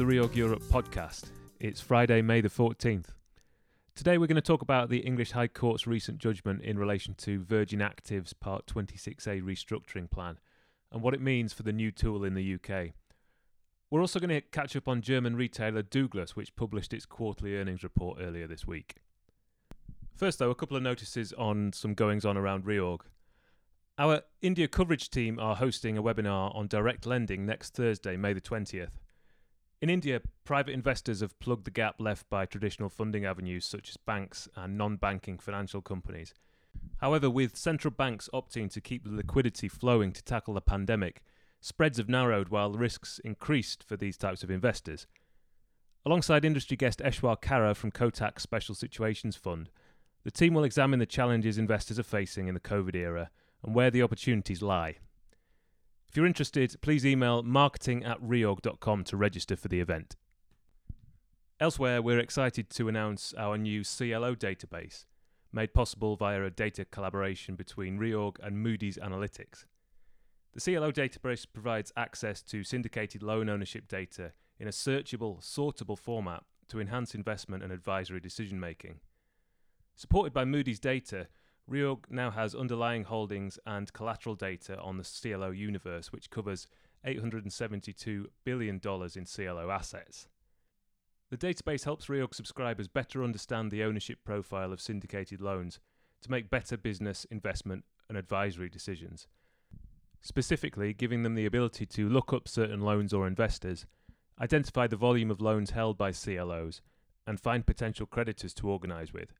the Reorg Europe podcast. It's Friday, May the 14th. Today we're going to talk about the English High Court's recent judgment in relation to Virgin Active's Part 26A restructuring plan and what it means for the new tool in the UK. We're also going to catch up on German retailer Douglas, which published its quarterly earnings report earlier this week. First, though, a couple of notices on some goings on around Reorg. Our India coverage team are hosting a webinar on direct lending next Thursday, May the 20th. In India, private investors have plugged the gap left by traditional funding avenues such as banks and non banking financial companies. However, with central banks opting to keep the liquidity flowing to tackle the pandemic, spreads have narrowed while risks increased for these types of investors. Alongside industry guest Eshwar Karra from Kotak Special Situations Fund, the team will examine the challenges investors are facing in the COVID era and where the opportunities lie. If you're interested, please email marketing at reorg.com to register for the event. Elsewhere, we're excited to announce our new CLO database, made possible via a data collaboration between Reorg and Moody's Analytics. The CLO database provides access to syndicated loan ownership data in a searchable, sortable format to enhance investment and advisory decision making. Supported by Moody's data, Reorg now has underlying holdings and collateral data on the CLO universe, which covers $872 billion in CLO assets. The database helps Reorg subscribers better understand the ownership profile of syndicated loans to make better business, investment, and advisory decisions. Specifically, giving them the ability to look up certain loans or investors, identify the volume of loans held by CLOs, and find potential creditors to organise with.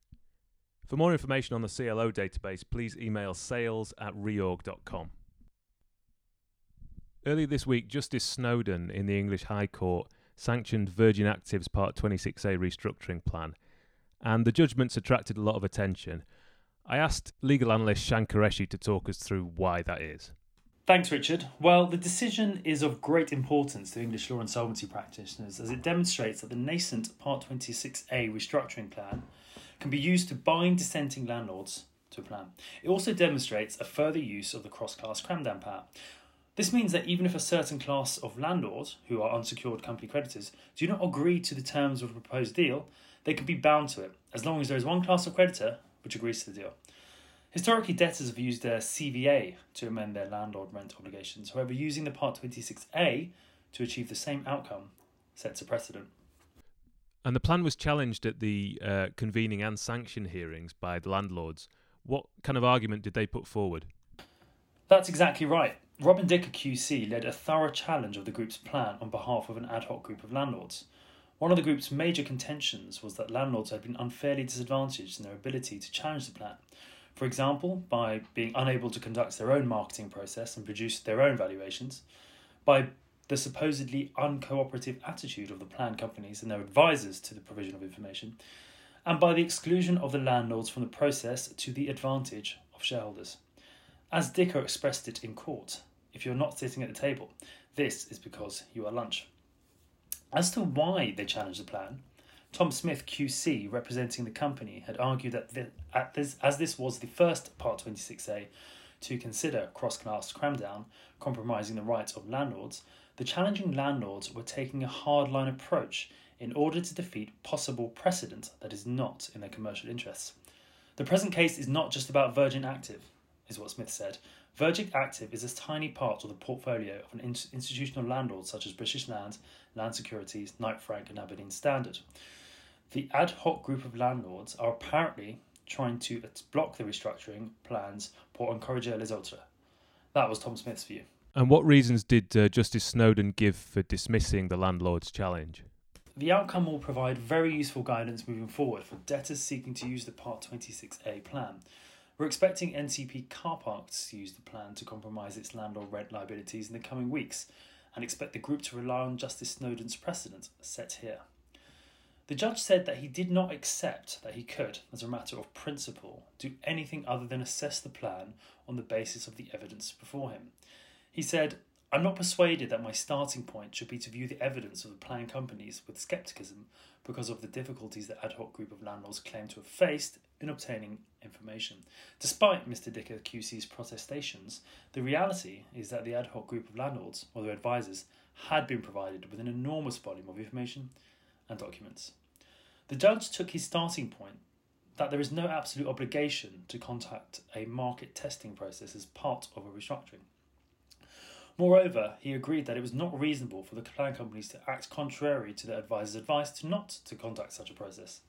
For more information on the CLO database, please email sales at reorg.com. Earlier this week, Justice Snowden in the English High Court sanctioned Virgin Active's Part 26A restructuring plan, and the judgments attracted a lot of attention. I asked legal analyst Shan Qureshi to talk us through why that is. Thanks, Richard. Well, the decision is of great importance to English law and solvency practitioners as it demonstrates that the nascent Part 26A restructuring plan can be used to bind dissenting landlords to a plan. It also demonstrates a further use of the cross class cramdown power. This means that even if a certain class of landlords, who are unsecured company creditors, do not agree to the terms of a proposed deal, they can be bound to it, as long as there is one class of creditor which agrees to the deal. Historically, debtors have used their CVA to amend their landlord rent obligations. However, using the Part 26A to achieve the same outcome sets a precedent. And the plan was challenged at the uh, convening and sanction hearings by the landlords. What kind of argument did they put forward? That's exactly right. Robin Dicker QC led a thorough challenge of the group's plan on behalf of an ad hoc group of landlords. One of the group's major contentions was that landlords had been unfairly disadvantaged in their ability to challenge the plan. For example, by being unable to conduct their own marketing process and produce their own valuations, by the supposedly uncooperative attitude of the plan companies and their advisors to the provision of information, and by the exclusion of the landlords from the process to the advantage of shareholders. As Dicker expressed it in court, if you're not sitting at the table, this is because you are lunch. As to why they challenged the plan, Tom Smith QC, representing the company, had argued that the, this, as this was the first Part 26A to consider cross class cramdown, compromising the rights of landlords, the challenging landlords were taking a hardline approach in order to defeat possible precedent that is not in their commercial interests. The present case is not just about Virgin Active, is what Smith said. Virgin Active is a tiny part of the portfolio of an institutional landlord such as British Land, Land Securities, Knight Frank, and Aberdeen Standard. The ad hoc group of landlords are apparently trying to block the restructuring plans pour encourager les autres. That was Tom Smith's view. And what reasons did uh, Justice Snowden give for dismissing the landlord's challenge? The outcome will provide very useful guidance moving forward for debtors seeking to use the Part 26A plan. We're expecting NCP Car Parks to use the plan to compromise its landlord rent liabilities in the coming weeks and expect the group to rely on Justice Snowden's precedent set here. The judge said that he did not accept that he could, as a matter of principle, do anything other than assess the plan on the basis of the evidence before him. He said, I'm not persuaded that my starting point should be to view the evidence of the plan companies with scepticism because of the difficulties the ad hoc group of landlords claim to have faced in obtaining information. Despite Mr. Dicker QC's protestations, the reality is that the ad hoc group of landlords, or their advisors, had been provided with an enormous volume of information and documents. The judge took his starting point that there is no absolute obligation to contact a market testing process as part of a restructuring. Moreover, he agreed that it was not reasonable for the plan companies to act contrary to their advisor's advice to not to conduct such a process.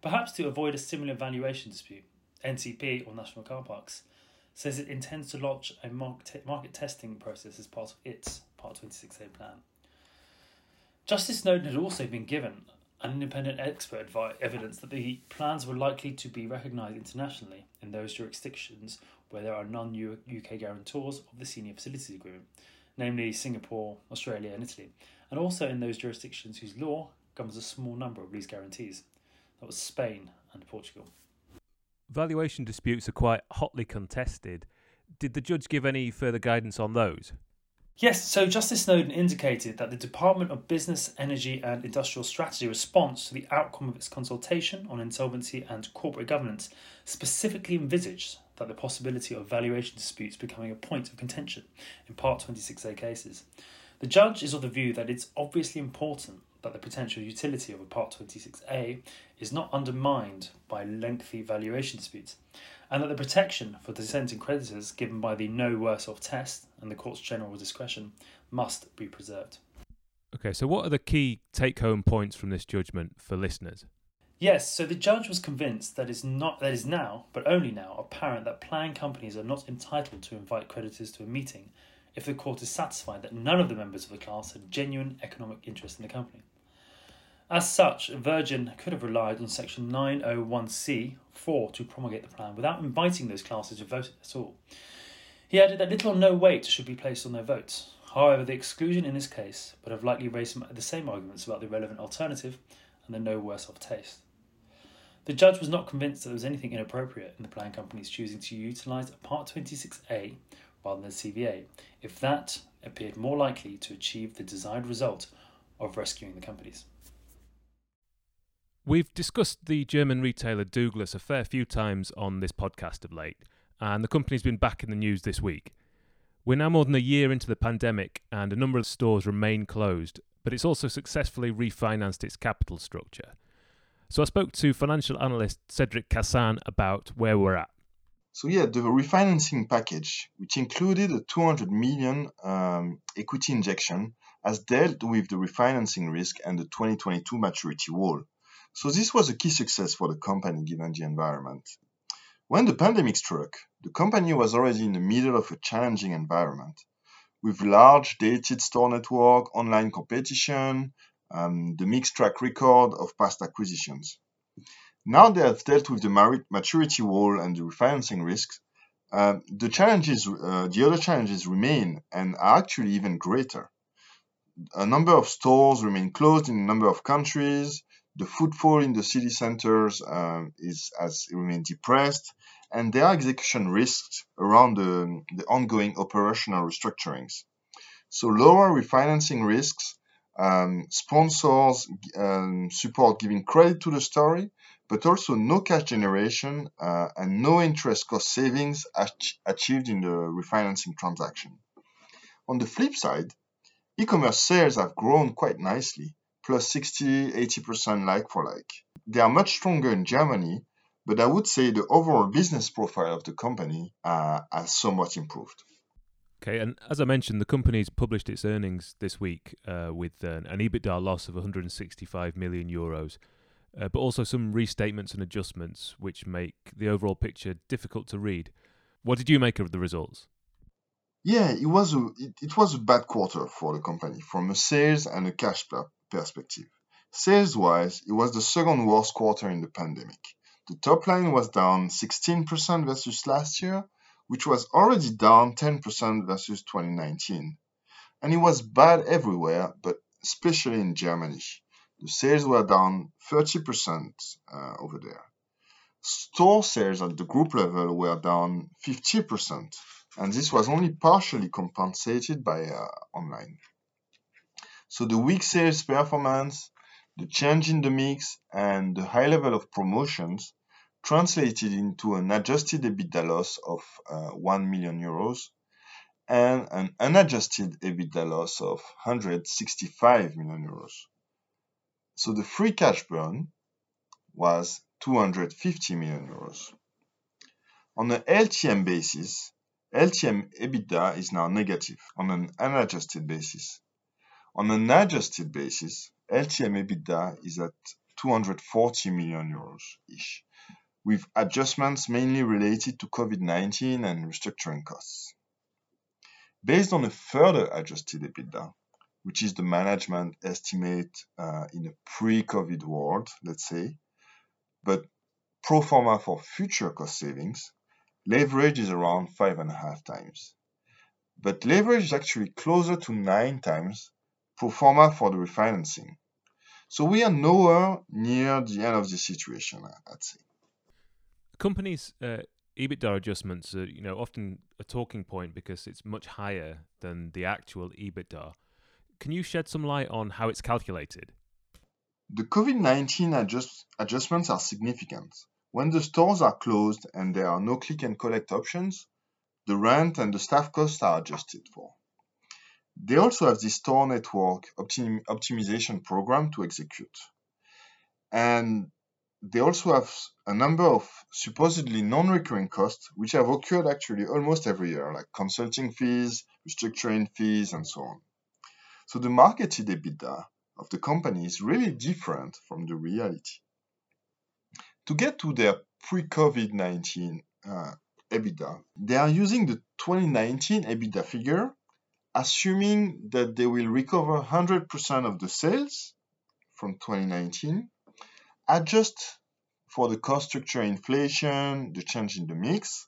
Perhaps to avoid a similar valuation dispute, NCP or National Car Parks says it intends to launch a market, market testing process as part of its Part 26A plan. Justice Snowden had also been given an independent expert evidence that the plans were likely to be recognised internationally in those jurisdictions where there are non UK guarantors of the Senior Facilities Agreement, namely Singapore, Australia, and Italy, and also in those jurisdictions whose law governs a small number of these guarantees. That was Spain and Portugal. Valuation disputes are quite hotly contested. Did the judge give any further guidance on those? Yes, so Justice Snowden indicated that the Department of Business, Energy and Industrial Strategy response to the outcome of its consultation on insolvency and corporate governance specifically envisaged that the possibility of valuation disputes becoming a point of contention in Part 26A cases. The judge is of the view that it's obviously important that the potential utility of a Part 26A is not undermined by lengthy valuation disputes, and that the protection for dissenting creditors given by the no worse off test and the court's general discretion must be preserved. Okay, so what are the key take home points from this judgment for listeners? Yes, so the judge was convinced that is not that is now, but only now, apparent that plan companies are not entitled to invite creditors to a meeting if the court is satisfied that none of the members of the class had genuine economic interest in the company. As such, Virgin could have relied on Section 901c4 to promulgate the plan without inviting those classes to vote at all. He added that little or no weight should be placed on their votes. However, the exclusion in this case would have likely raised the same arguments about the relevant alternative and the no worse off test. The judge was not convinced that there was anything inappropriate in the plan companies choosing to utilise Part 26A rather than the CVA, if that appeared more likely to achieve the desired result of rescuing the companies. We've discussed the German retailer Douglas a fair few times on this podcast of late, and the company's been back in the news this week. We're now more than a year into the pandemic, and a number of stores remain closed, but it's also successfully refinanced its capital structure. So I spoke to financial analyst Cedric Cassan about where we're at. So yeah, the refinancing package, which included a 200 million um, equity injection, has dealt with the refinancing risk and the 2022 maturity wall. So this was a key success for the company given the environment. When the pandemic struck, the company was already in the middle of a challenging environment with large dated store network, online competition, um, the mixed track record of past acquisitions. Now they have dealt with the maturity wall and the refinancing risks. Uh, the challenges, uh, the other challenges remain and are actually even greater. A number of stores remain closed in a number of countries the footfall in the city centers um, is has remained depressed, and there are execution risks around the, the ongoing operational restructurings. So lower refinancing risks, um, sponsors um, support giving credit to the story, but also no cash generation uh, and no interest cost savings ach- achieved in the refinancing transaction. On the flip side, e-commerce sales have grown quite nicely, plus 60, 80% like for like. They are much stronger in Germany, but I would say the overall business profile of the company uh, has somewhat improved. Okay, and as I mentioned, the company's published its earnings this week uh, with uh, an EBITDA loss of 165 million euros, uh, but also some restatements and adjustments which make the overall picture difficult to read. What did you make of the results? Yeah, it was a it, it was a bad quarter for the company from a sales and a cash perspective. Sales-wise, it was the second worst quarter in the pandemic. The top line was down 16% versus last year, which was already down 10% versus 2019. And it was bad everywhere, but especially in Germany. The sales were down 30% uh, over there. Store sales at the group level were down 50%, and this was only partially compensated by uh, online. So the weak sales performance, the change in the mix, and the high level of promotions translated into an adjusted EBITDA loss of uh, 1 million euros. and an unadjusted EBITDA loss of 165 million euros. So the free cash burn was 250 million euros. On an LTM basis, LTM EBITDA is now negative on an unadjusted basis. On an adjusted basis, LTM EBITDA is at 240 million euros ish, with adjustments mainly related to COVID-19 and restructuring costs. Based on a further adjusted EBITDA, which is the management estimate uh, in a pre-COVID world, let's say, but pro forma for future cost savings, leverage is around 5.5 times. But leverage is actually closer to 9 times pro forma for the refinancing. So we are nowhere near the end of the situation, I'd say. Companies' uh, EBITDA adjustments are, you know, often a talking point because it's much higher than the actual EBITDA. Can you shed some light on how it's calculated? The COVID 19 adjust, adjustments are significant. When the stores are closed and there are no click and collect options, the rent and the staff costs are adjusted for. They also have this store network optim- optimization program to execute. And they also have a number of supposedly non recurring costs, which have occurred actually almost every year, like consulting fees, restructuring fees, and so on. So the marketed EBITDA of the company is really different from the reality. To get to their pre-COVID 19 uh, EBITDA, they are using the 2019 EBITDA figure, assuming that they will recover 100% of the sales from 2019, adjust for the cost structure inflation, the change in the mix,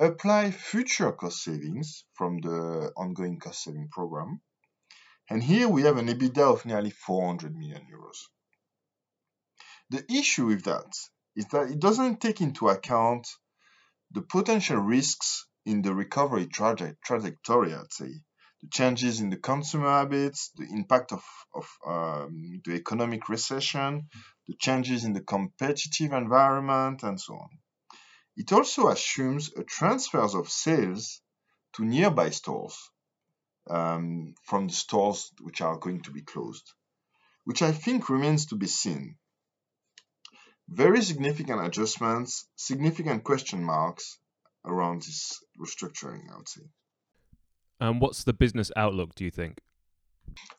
apply future cost savings from the ongoing cost saving program, and here we have an EBITDA of nearly 400 million euros. The issue with that is that it doesn't take into account the potential risks in the recovery traje- trajectory, I'd say. The changes in the consumer habits, the impact of, of um, the economic recession, the changes in the competitive environment, and so on. It also assumes a transfer of sales to nearby stores um, from the stores which are going to be closed, which I think remains to be seen. Very significant adjustments, significant question marks around this restructuring, I would say. And what's the business outlook, do you think?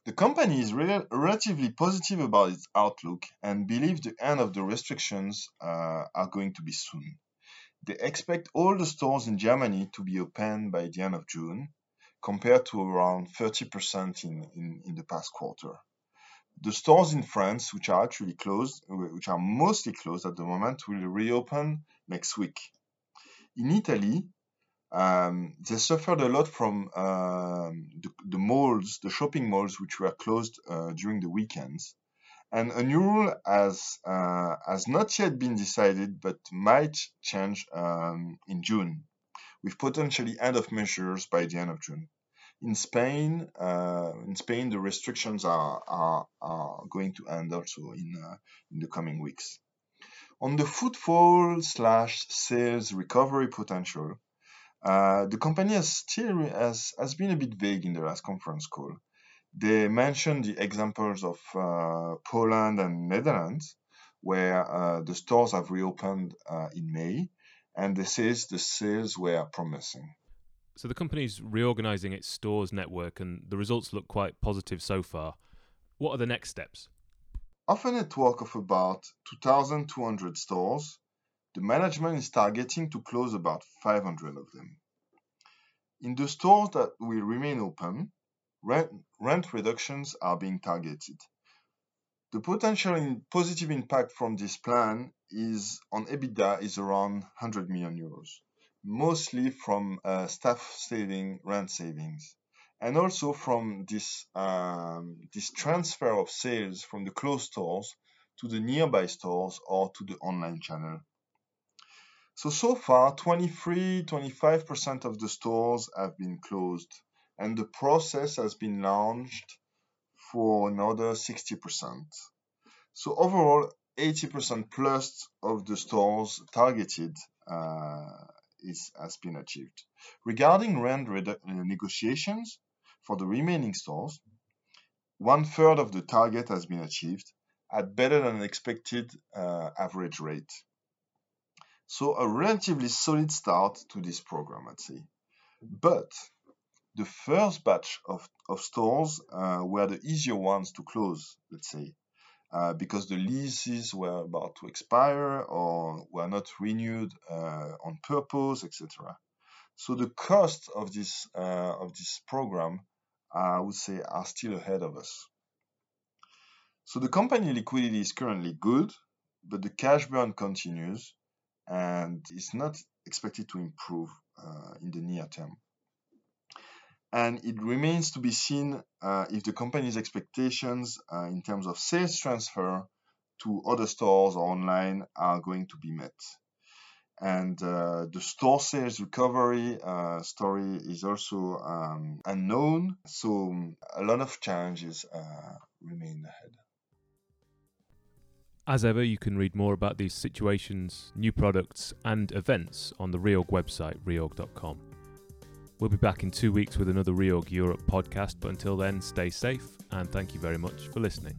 The company is re- relatively positive about its outlook and believes the end of the restrictions uh, are going to be soon. They expect all the stores in Germany to be open by the end of June, compared to around 30% in, in, in the past quarter. The stores in France, which are actually closed, which are mostly closed at the moment, will reopen next week. In Italy, um, they suffered a lot from um, the, the, malls, the shopping malls, which were closed uh, during the weekends. And a new rule has uh, has not yet been decided, but might change um, in June with potentially end of measures by the end of June. In Spain, uh, in Spain, the restrictions are, are, are going to end also in, uh, in the coming weeks. On the footfall slash sales recovery potential, uh, the company has still has, has been a bit vague in the last conference call. They mentioned the examples of uh, Poland and Netherlands, where uh, the stores have reopened uh, in May, and they says the sales were promising. So the company's reorganizing its stores network, and the results look quite positive so far. What are the next steps? Of a network of about 2,200 stores, the management is targeting to close about 500 of them. In the stores that will remain open, rent, rent reductions are being targeted. The potential positive impact from this plan is on EBITDA is around 100 million euros, mostly from uh, staff saving, rent savings, and also from this um, this transfer of sales from the closed stores to the nearby stores or to the online channel. So so far, 23, 25% of the stores have been closed, and the process has been launched for another 60%. So overall, 80% plus of the stores targeted uh, is, has been achieved. Regarding rent negotiations for the remaining stores, one third of the target has been achieved at better than expected uh, average rate. So a relatively solid start to this program, I'd say. But the first batch of, of stores uh, were the easier ones to close, let's say, uh, because the leases were about to expire or were not renewed uh, on purpose, etc. So the cost of this uh, of this program, I would say, are still ahead of us. So the company liquidity is currently good, but the cash burn continues and it's not expected to improve uh, in the near term and it remains to be seen uh, if the company's expectations uh, in terms of sales transfer to other stores or online are going to be met. And uh, the store sales recovery uh, story is also um, unknown, so a lot of challenges uh, remain ahead. As ever, you can read more about these situations, new products, and events on the Reorg website, reorg.com. We'll be back in two weeks with another Reorg Europe podcast, but until then, stay safe and thank you very much for listening.